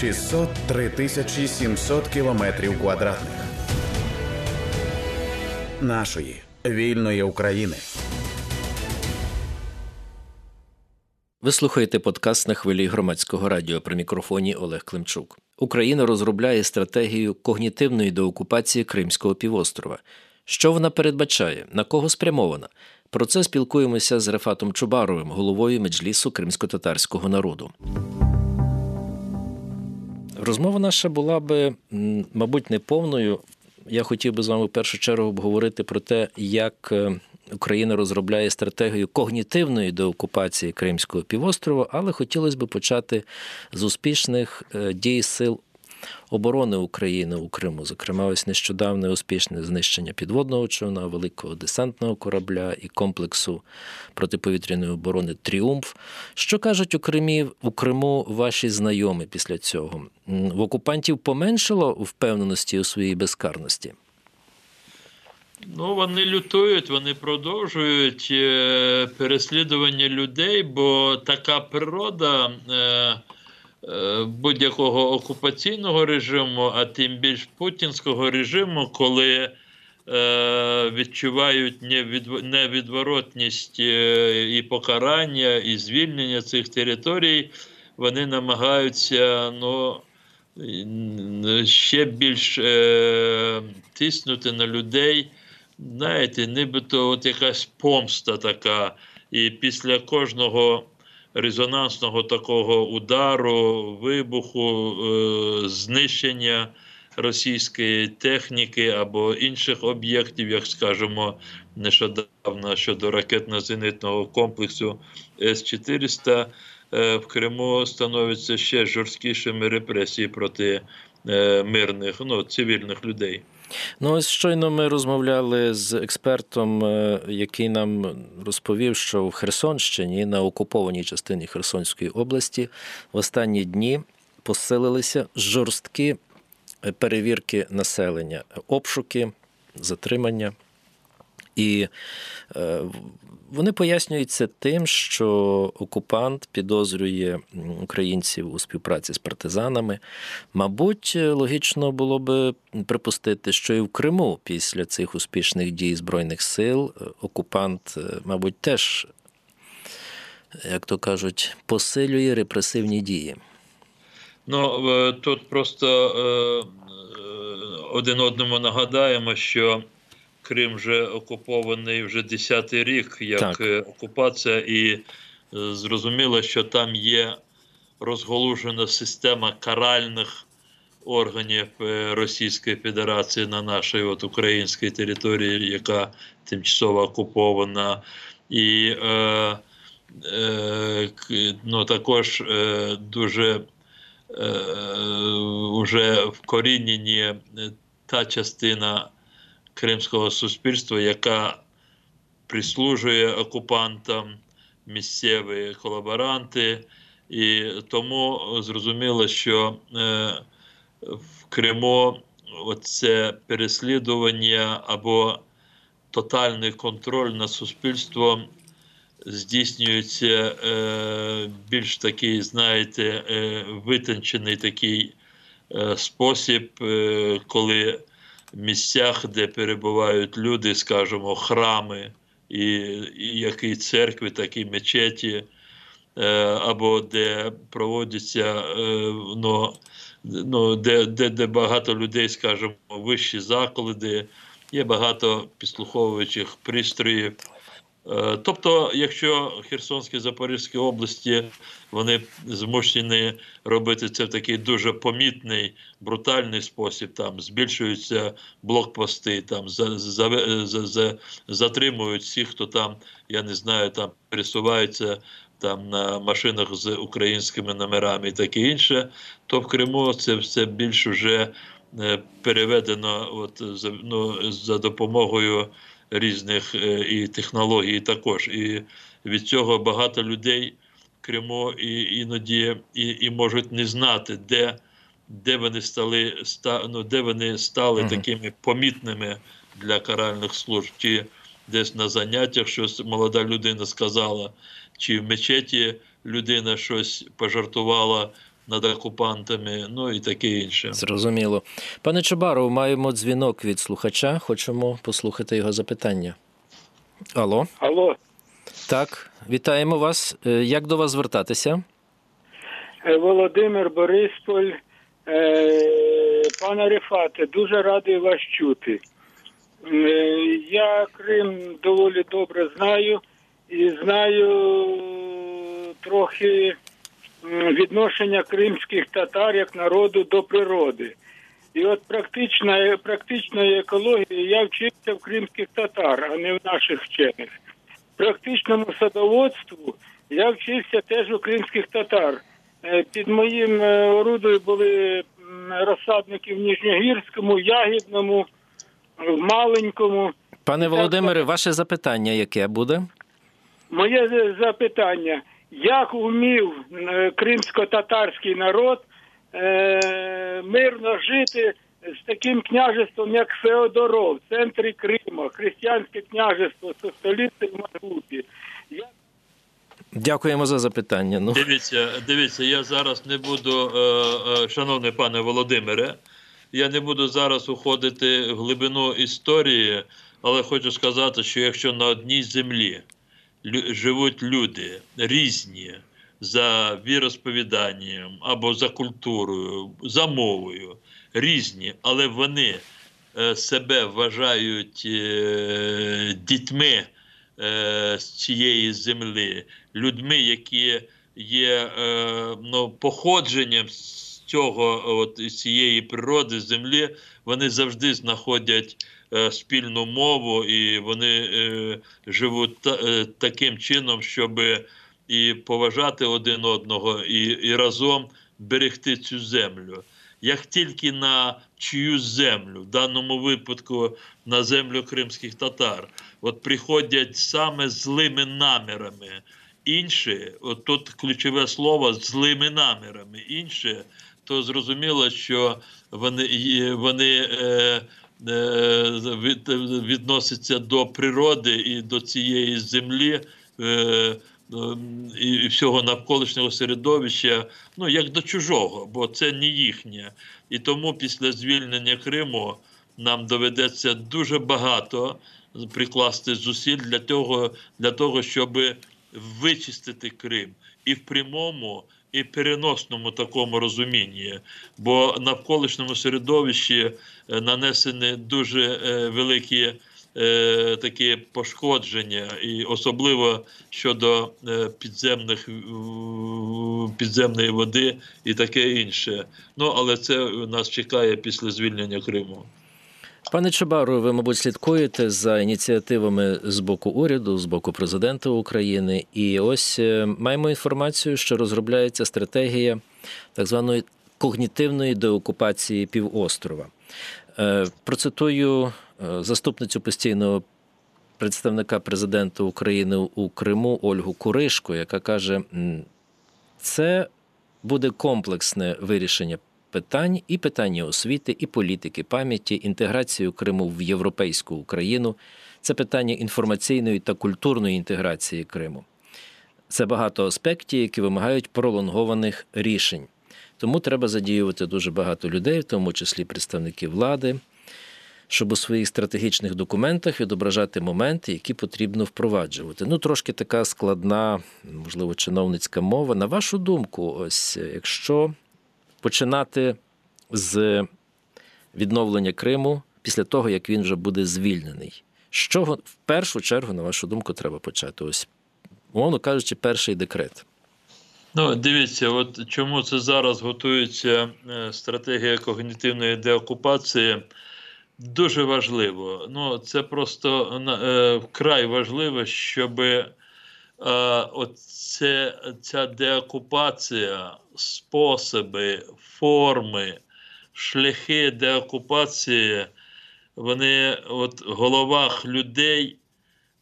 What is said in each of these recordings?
603 тисячі 700 кілометрів квадратних нашої вільної України. Ви слухаєте подкаст на хвилі громадського радіо при мікрофоні Олег Климчук. Україна розробляє стратегію когнітивної деокупації Кримського півострова. Що вона передбачає, на кого спрямована? Про це спілкуємося з Рефатом Чубаровим, головою меджлісу кримсько-татарського народу. Розмова наша була би, мабуть, неповною. Я хотів би з вами в першу чергу обговорити про те, як е, Україна розробляє стратегію когнітивної деокупації Кримського півострова, але хотілося б почати з успішних е, дій сил оборони України у Криму. Зокрема, ось нещодавне успішне знищення підводного човна, великого десантного корабля і комплексу протиповітряної оборони Тріумф. Що кажуть у Кримі у Криму ваші знайомі після цього? В окупантів поменшило впевненості у своїй безкарності? Ну, вони лютують, вони продовжують е, переслідування людей, бо така природа е, будь-якого окупаційного режиму, а тим більш путінського режиму, коли відчувають невідворотність і покарання, і звільнення цих територій, вони намагаються ну, ще більш тиснути на людей знаєте, нібито от якась помста така. І після кожного резонансного такого удару, вибуху, е, знищення російської техніки або інших об'єктів, як скажемо, нещодавно щодо ракетно-зенитного комплексу С-400, е, в Криму становиться ще жорсткішими репресії проти е, мирних, ну, цивільних людей. Ну, ось щойно ми розмовляли з експертом, е, який нам розповів, що в Херсонщині на окупованій частині Херсонської області в останні дні посилилися жорсткі перевірки населення, обшуки, затримання. І е, вони пояснюються тим, що окупант підозрює українців у співпраці з партизанами. Мабуть, логічно було би припустити, що і в Криму після цих успішних дій Збройних сил окупант, е, мабуть, теж, як то кажуть, посилює репресивні дії. Ну е, тут просто один одному нагадаємо, що Крим вже окупований вже 10-й рік, як так. Е, окупація, і е, зрозуміло, що там є розголужена система каральних органів е, Російської Федерації на нашій от українській території, яка тимчасово окупована, і е, е, ну, також е, дуже е, вже вкорінені та частина кримського суспільства, яка прислужує окупантам, місцеві колаборанти, і тому зрозуміло, що е, в Криму оце переслідування або тотальний контроль над суспільством здійснюється е, більш такий, знаєте, е, витончений такий е, спосіб, е, коли місцях, де перебувають люди, скажімо, храми, і, і як і церкви, так і мечеті, е, або де проводяться е, ну, ну, де, де, де багато людей, скажімо, вищі заклади, є багато підслуховуючих пристроїв. Е, тобто, якщо Херсонській Запорізькій області вони змушені робити це в такий дуже помітний, брутальний спосіб, там збільшуються блокпости, там за, за, за, за, затримують всіх, хто там, я не знаю, там пересуваються там на машинах з українськими номерами і таке інше, то в Криму це все більш вже е, переведено от, ну, за допомогою різних е, і технологій також. І від цього багато людей в Криму і іноді і, і можуть не знати, де де вони стали ста, ну, де вони стали uh такими помітними для каральних служб, чи десь на заняттях щось молода людина сказала, чи в мечеті людина щось пожартувала над окупантами, ну і таке інше. Зрозуміло. Пане Чубаров, маємо дзвінок від слухача. Хочемо послухати його запитання. Алло, Алло, так, вітаємо вас. Е, Як до вас звертатися? е, Володимир Борисполь. Е, Пане Рефате, дуже радий вас чути. Я Крим доволі добре знаю і знаю трохи відношення кримських татар як народу до природи. І от практична, практичної екології я вчився в кримських татар, а не в наших вчених. Практичному садоводству я вчився теж у кримських татар. Е, Під моїм е, орудою були розсадники в Ніжньогірському, Ягідному, в Маленькому. Пане Володимире, ваше запитання яке буде? Моє запитання: як вмів е, кримсько-татарський народ е, мирно жити з таким княжеством, як Феодоров, в центрі Крима, християнське княжество со столицею в Маргуті? Як Дякуємо за запитання. Ну, Дивіться, дивіться, я зараз не буду, е, е, шановний пане Володимире, я не буду зараз уходити в глибину історії, але хочу сказати, що якщо на одній землі живуть люди різні за віросповіданням або за культурою, за мовою, різні, але вони е, себе вважають е, дітьми е, з цієї землі, людьми, які є ну, походженням з цього, от, цієї природи, землі, вони завжди знаходять спільну мову і вони е, живуть е, таким чином, щоб і поважати один одного, і, і разом берегти цю землю. Як тільки на чию землю, в даному випадку на землю кримських татар, от приходять саме злими намірами. Інші, от тут ключове слово злими намірами. Інше, то зрозуміло, що вони, вони е, е, від, відносяться до природи і до цієї землі. Е, і і всього навколишнього середовища, ну як до чужого, бо це не їхнє. І тому після звільнення Криму нам доведеться дуже багато прикласти зусиль для того, для того, щоб вичистити Крим і в прямому, і переносному такому розумінні, бо навколишньому середовищі е, нанесені дуже е, великі е, такі пошкодження, і особливо щодо підземних підземної води і таке інше. Ну але це нас чекає після звільнення Криму. Пане Чубару, ви, мабуть, слідкуєте за ініціативами з боку уряду, з боку президента України. І ось е, маємо інформацію, що розробляється стратегія так званої когнітивної деокупації півострова. Е, Процитую е, заступницю постійного представника президента України у Криму Ольгу Куришко, яка каже: це буде комплексне вирішення питань і питання освіти, і політики пам'яті, інтеграцію Криму в європейську Україну. Це питання інформаційної та культурної інтеграції Криму. Це багато аспектів, які вимагають пролонгованих рішень. Тому треба задіювати дуже багато людей, в тому числі представників влади, щоб у своїх стратегічних документах відображати моменти, які потрібно впроваджувати. Ну, трошки така складна, можливо, чиновницька мова. На вашу думку, ось якщо починати з відновлення Криму після того, як він вже буде звільнений, з чого в першу чергу, на вашу думку, треба почати? Ось, умовно кажучи, перший декрет. Ну, дивіться, от чому це зараз готується е, стратегія когнітивної деокупації. Дуже важливо. Ну, це просто е, вкрай важливо, щоб е, оце, ця деокупація, способи, форми, шляхи деокупації, вони от в головах людей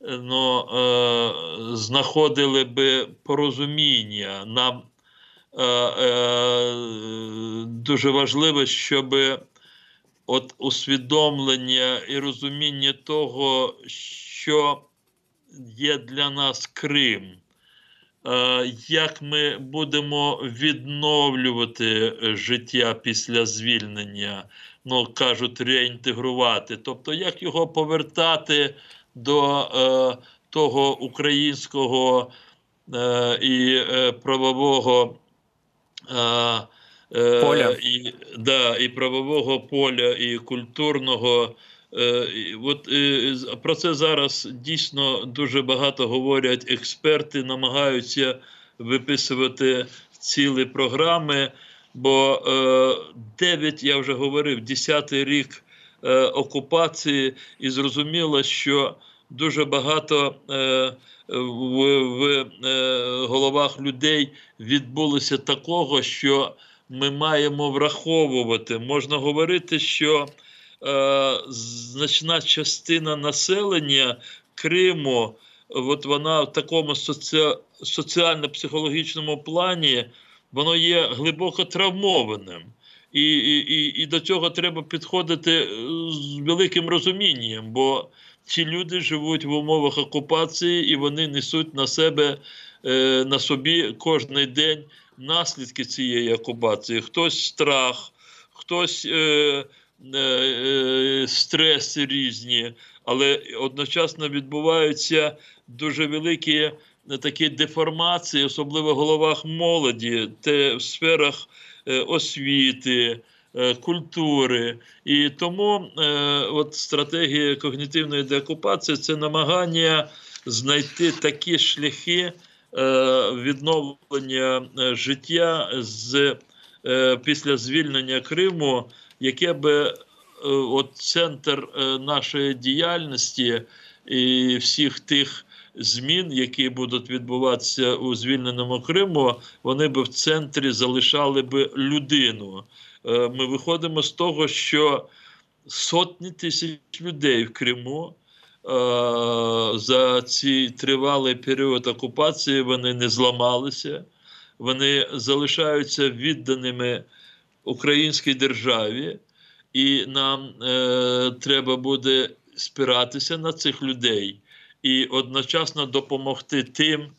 ну, е, знаходили би порозуміння. Нам е, е, дуже важливо, щоб от усвідомлення і розуміння того, що є для нас Крим. як ми будемо відновлювати життя після звільнення, ну кажуть, реінтегрувати, тобто як його повертати до е, того українського е, і е, правового. Е, Поля. І да, і правового поля, і культурного. От Про це зараз дійсно дуже багато говорять експерти, намагаються виписувати цілі програми. Бо 9, я вже говорив, 10-й рік окупації, і зрозуміло, що дуже багато в, головах людей відбулося такого, що ми маємо враховувати. Можна говорити, що е, значна частина населення Криму, от вона в такому соці... соціально-психологічному плані, воно є глибоко травмованим. І, і, і до цього треба підходити з великим розумінням, бо ці люди живуть в умовах окупації і вони несуть на себе е, на собі кожний день наслідки цієї окупації, хтось страх, хтось е, е, е, стреси різні, але одночасно відбуваються дуже великі е, такі деформації, особливо в головах молоді, те в сферах освіти. Культури і тому е, от стратегія когнітивної деокупації це намагання знайти такі шляхи Е, відновлення життя з е, після звільнення Криму, яке би от центр нашої діяльності і всіх тих змін, які будуть відбуватися у звільненому Криму, вони би в центрі залишали би людину. Ми виходимо з того, що сотні тисяч людей в Криму. Е, за цей тривалий період окупації вони не зламалися, вони залишаються відданими українській державі, і нам е, треба буде спиратися на цих людей і одночасно допомогти тим,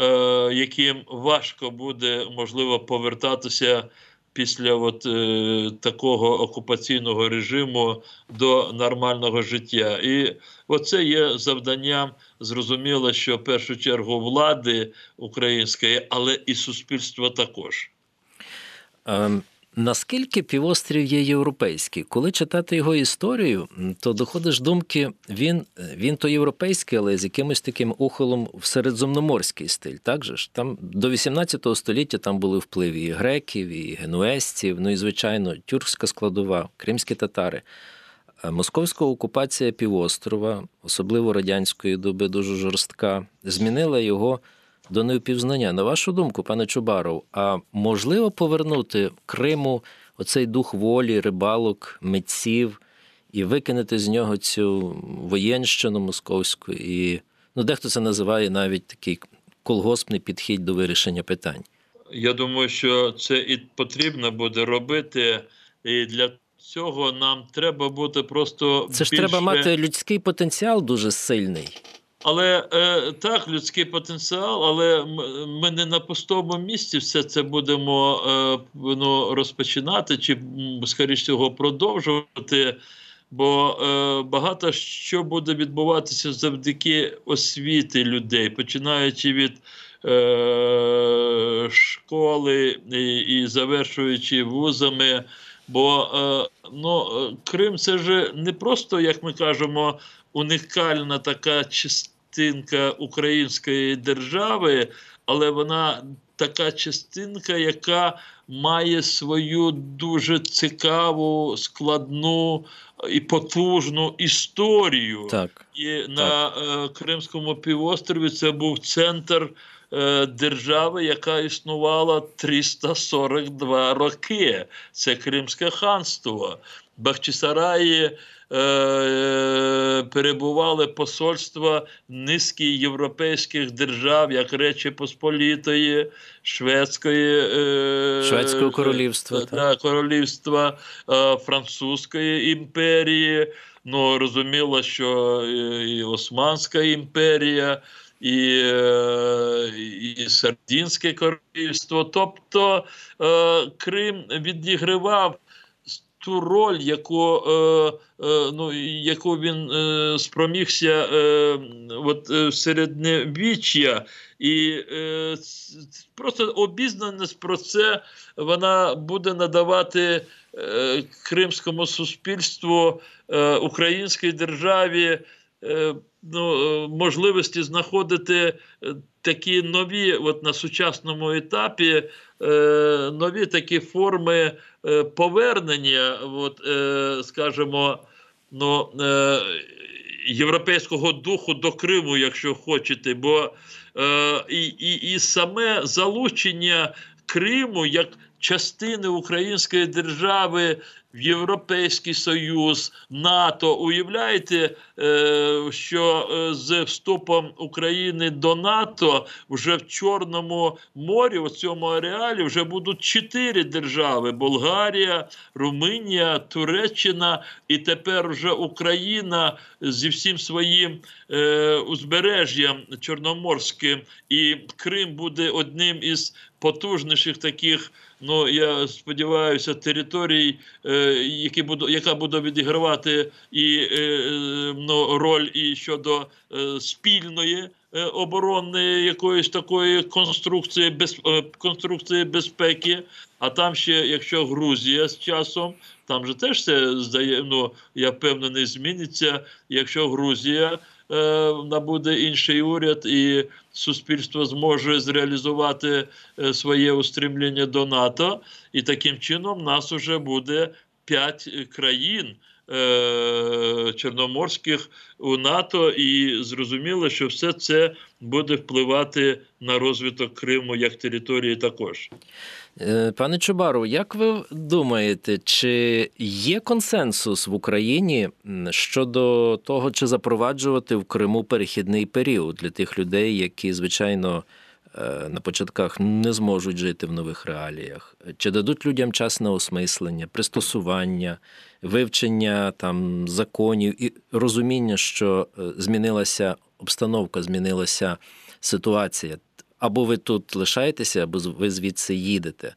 е, яким важко буде можливо повертатися після от, е, такого окупаційного режиму до нормального життя. І оце є завданням, зрозуміло, що в першу чергу влади української, але і суспільства також. Ем, Наскільки півострів є європейський? Коли читати його історію, то доходиш думки, він він то європейський, але з якимось таким ухилом в середземноморський стиль. Так же ж? Там до 18 століття там були впливи і греків, і генуезців, ну і, звичайно, тюркська складова, кримські татари. Московська окупація півострова, особливо радянської доби, дуже жорстка, змінила його до невпівзнання. На вашу думку, пане Чубаров, а можливо повернути Криму оцей дух волі, рибалок, митців і викинути з нього цю воєнщину московську? І ну, дехто це називає навіть такий колгоспний підхід до вирішення питань. Я думаю, що це і потрібно буде робити і для. Цього нам треба бути просто це ж більше... треба мати людський потенціал дуже сильний. Але е, так, людський потенціал, але ми не на пустому місці все це будемо е, ну, розпочинати, чи скоріш всього продовжувати. Бо е, багато що буде відбуватися завдяки освіти людей, починаючи від е, школи і, і завершуючи вузами. Бо е, ну, Крим це ж не просто, як ми кажемо, унікальна така частинка української держави, але вона така частинка, яка має свою дуже цікаву, складну і потужну історію. Так. І на е, Кримському півострові це був центр. Е, держави, яка існувала 342 роки. Це Кримське ханство. Бахчисараї Е, перебували посольства низки європейських держав, як Речі Посполітої, Шведської е, Шведського королівства, та, королівства е, Французької імперії. Ну, розуміло, що і Османська імперія. І і Сардінське королівство. Тобто е, Крим відігравав ту роль, яку е, е, ну, яку він спромігся от, е, середньовіччя, і е, просто обізнаність про це вона буде надавати кримському суспільству е, українській державі. Е, ну, е, можливості знаходити е, такі нові, от на сучасному етапі, нові такі форми повернення, от, скажімо, ну, європейського духу до Криму, якщо хочете, бо і, і, і саме залучення Криму як частини української держави в Європейський Союз, НАТО. Уявляєте, е, що е, з вступом України до НАТО вже в Чорному морі, у цьому ареалі, вже будуть чотири держави: Болгарія, Румунія, Туреччина і тепер вже Україна зі всім своїм е, узбережжям Чорноморським, і Крим буде одним із потужніших таких. Ну я сподіваюся, територій, е, які буду, яка буде відігравати і е, ну, роль і щодо е, спільної оборонної якоїсь такої конструкції без конструкції безпеки. А там ще, якщо Грузія з часом, там же теж це здає. Ну я впевнений, зміниться. Якщо Грузія набуде інший уряд, і суспільство зможе зреалізувати е, своє устрімлення до НАТО, і таким чином нас уже буде п'ять країн. Е, чорноморських у НАТО, і зрозуміло, що все це буде впливати на розвиток Криму як території також. Е, пане Чубару, як ви думаєте, чи є консенсус в Україні щодо того, чи запроваджувати в Криму перехідний період для тих людей, які, звичайно, на початках не зможуть жити в нових реаліях? Чи дадуть людям час на осмислення, пристосування, вивчення там законів і розуміння, що е, змінилася обстановка, змінилася ситуація? або ви тут лишаєтеся, або ви звідси їдете.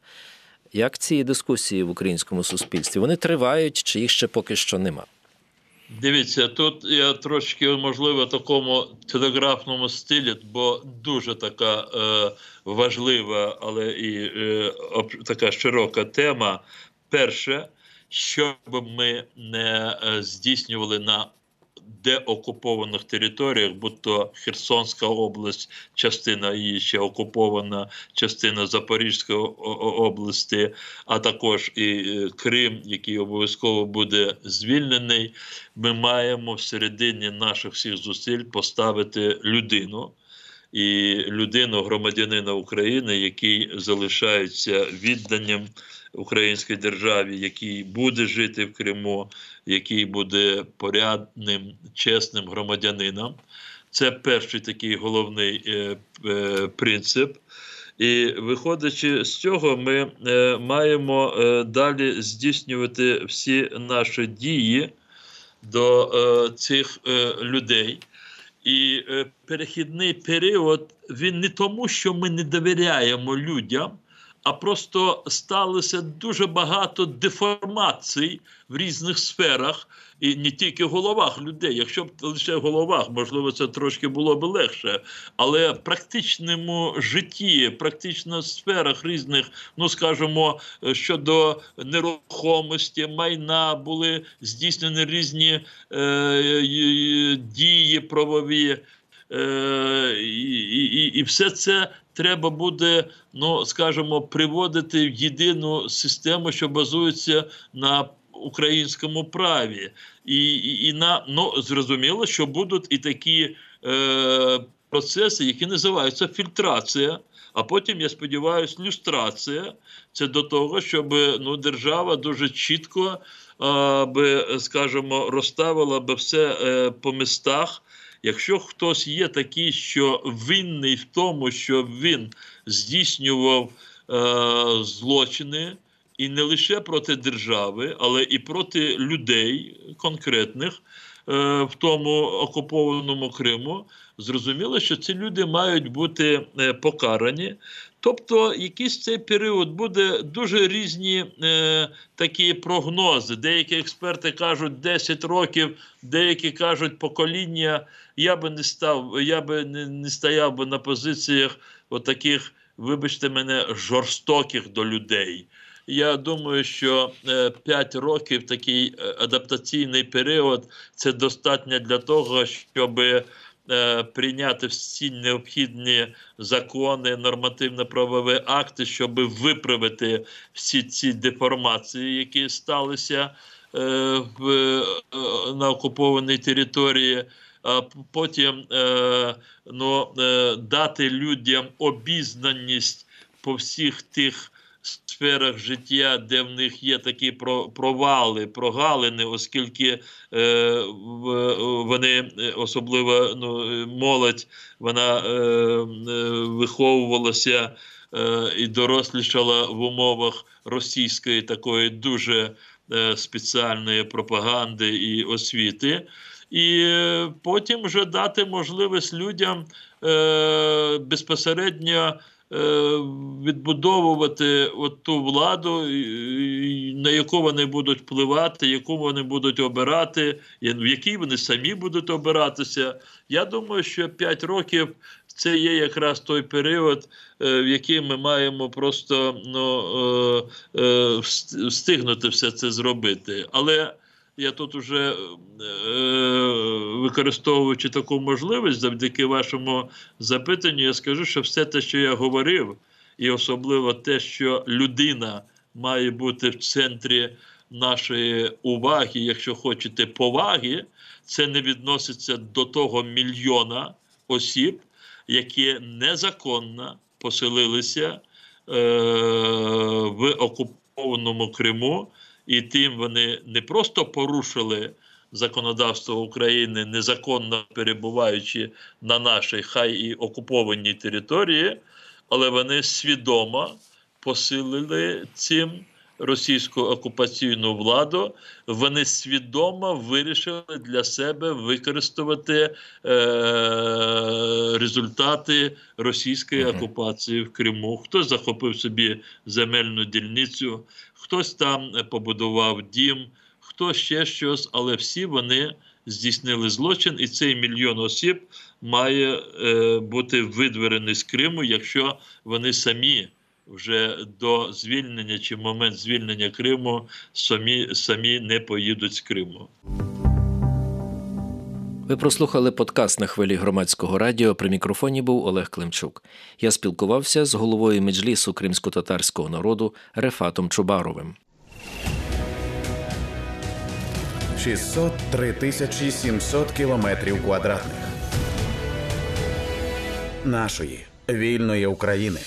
Як ці дискусії в українському суспільстві? Вони тривають, чи їх ще поки що нема? Дивіться, тут я трошки, можливо, в такому телеграфному стилі, бо дуже така е, важлива, але і е, така широка тема. Перше, щоб ми не е, здійснювали на деокупованих територіях, будь-то Херсонська область, частина її ще окупована, частина Запорізької області, а також і е, Крим, який обов'язково буде звільнений. Ми маємо всередині наших всіх зусиль поставити людину. І людину громадянина України, який залишається відданням українській державі, який буде жити в Криму, який буде порядним, чесним громадянином. Це перший такий головний е, е, принцип. І виходячи з цього, ми е, маємо е, далі здійснювати всі наші дії до е, цих е, людей. І е, перехідний період він не тому, що ми не довіряємо людям а просто сталося дуже багато деформацій в різних сферах, і не тільки в головах людей. Якщо б лише в головах, можливо, це трошки було б легше. Але в практичному житті, практично в сферах різних, ну скажімо, щодо нерухомості, майна були здійснені різні е, дії правові. Е, і, і, і все це треба буде, ну скажімо, приводити в єдину систему, що базується на українському праві, і і, і на ну зрозуміло, що будуть і такі е, процеси, які називаються фільтрація. А потім, я сподіваюся, люстрація це до того, щоб ну, держава дуже чітко, би, скажімо, розставила би все е, по містах. Якщо хтось є такий, що винний в тому, що він здійснював е, злочини, і не лише проти держави, але і проти людей конкретних, в тому окупованому Криму, зрозуміло, що ці люди мають бути покарані. Тобто, якийсь цей період буде дуже різні е, такі прогнози. Деякі експерти кажуть 10 років, деякі кажуть покоління. Я би не став, я би не, не стояв би на позиціях отаких, вибачте мене, жорстоких до людей. Я думаю, що 5 е, років такий е, адаптаційний період це достатньо для того, щоби. Е, прийняти всі необхідні закони, нормативно-правові акти, щоб виправити всі ці деформації, які сталися е, в, е, на окупованій території. А потім ну, дати людям обізнаність по всіх тих сферах життя, де в них є такі провали, прогалини, оскільки е, вони е, особливо ну, молодь, вона е, е, виховувалася е, і дорослішала в умовах російської такої дуже е, спеціальної пропаганди і освіти. І е, потім вже дати можливість людям е, безпосередньо відбудовувати от ту владу, на яку вони будуть впливати, яку вони будуть обирати, в якій вони самі будуть обиратися. Я думаю, що 5 років це є якраз той період, е, в який ми маємо просто ну, е, встигнути все це зробити. Але я тут уже е, використовуючи таку можливість завдяки вашому запитанню, я скажу, що все те, що я говорив, і особливо те, що людина має бути в центрі нашої уваги, якщо хочете, поваги, це не відноситься до того мільйона осіб, які незаконно поселилися е, в окупованому Криму і тим вони не просто порушили законодавство України, незаконно перебуваючи на нашій хай і окупованій території, але вони свідомо посилили цим російську окупаційну владу, вони свідомо вирішили для себе використовувати е, результати російської окупації в Криму. Хтось захопив собі земельну дільницю, хтось там побудував дім, хто ще щось, але всі вони здійснили злочин, і цей мільйон осіб має е, бути видворений з Криму, якщо вони самі вже до звільнення чи момент звільнення Криму самі, самі не поїдуть з Криму. Ви прослухали подкаст на хвилі громадського радіо. При мікрофоні був Олег Климчук. Я спілкувався з головою меджлісу кримсько-татарського народу Рефатом Чубаровим. 603 тисячі 700 кілометрів квадратних нашої вільної України.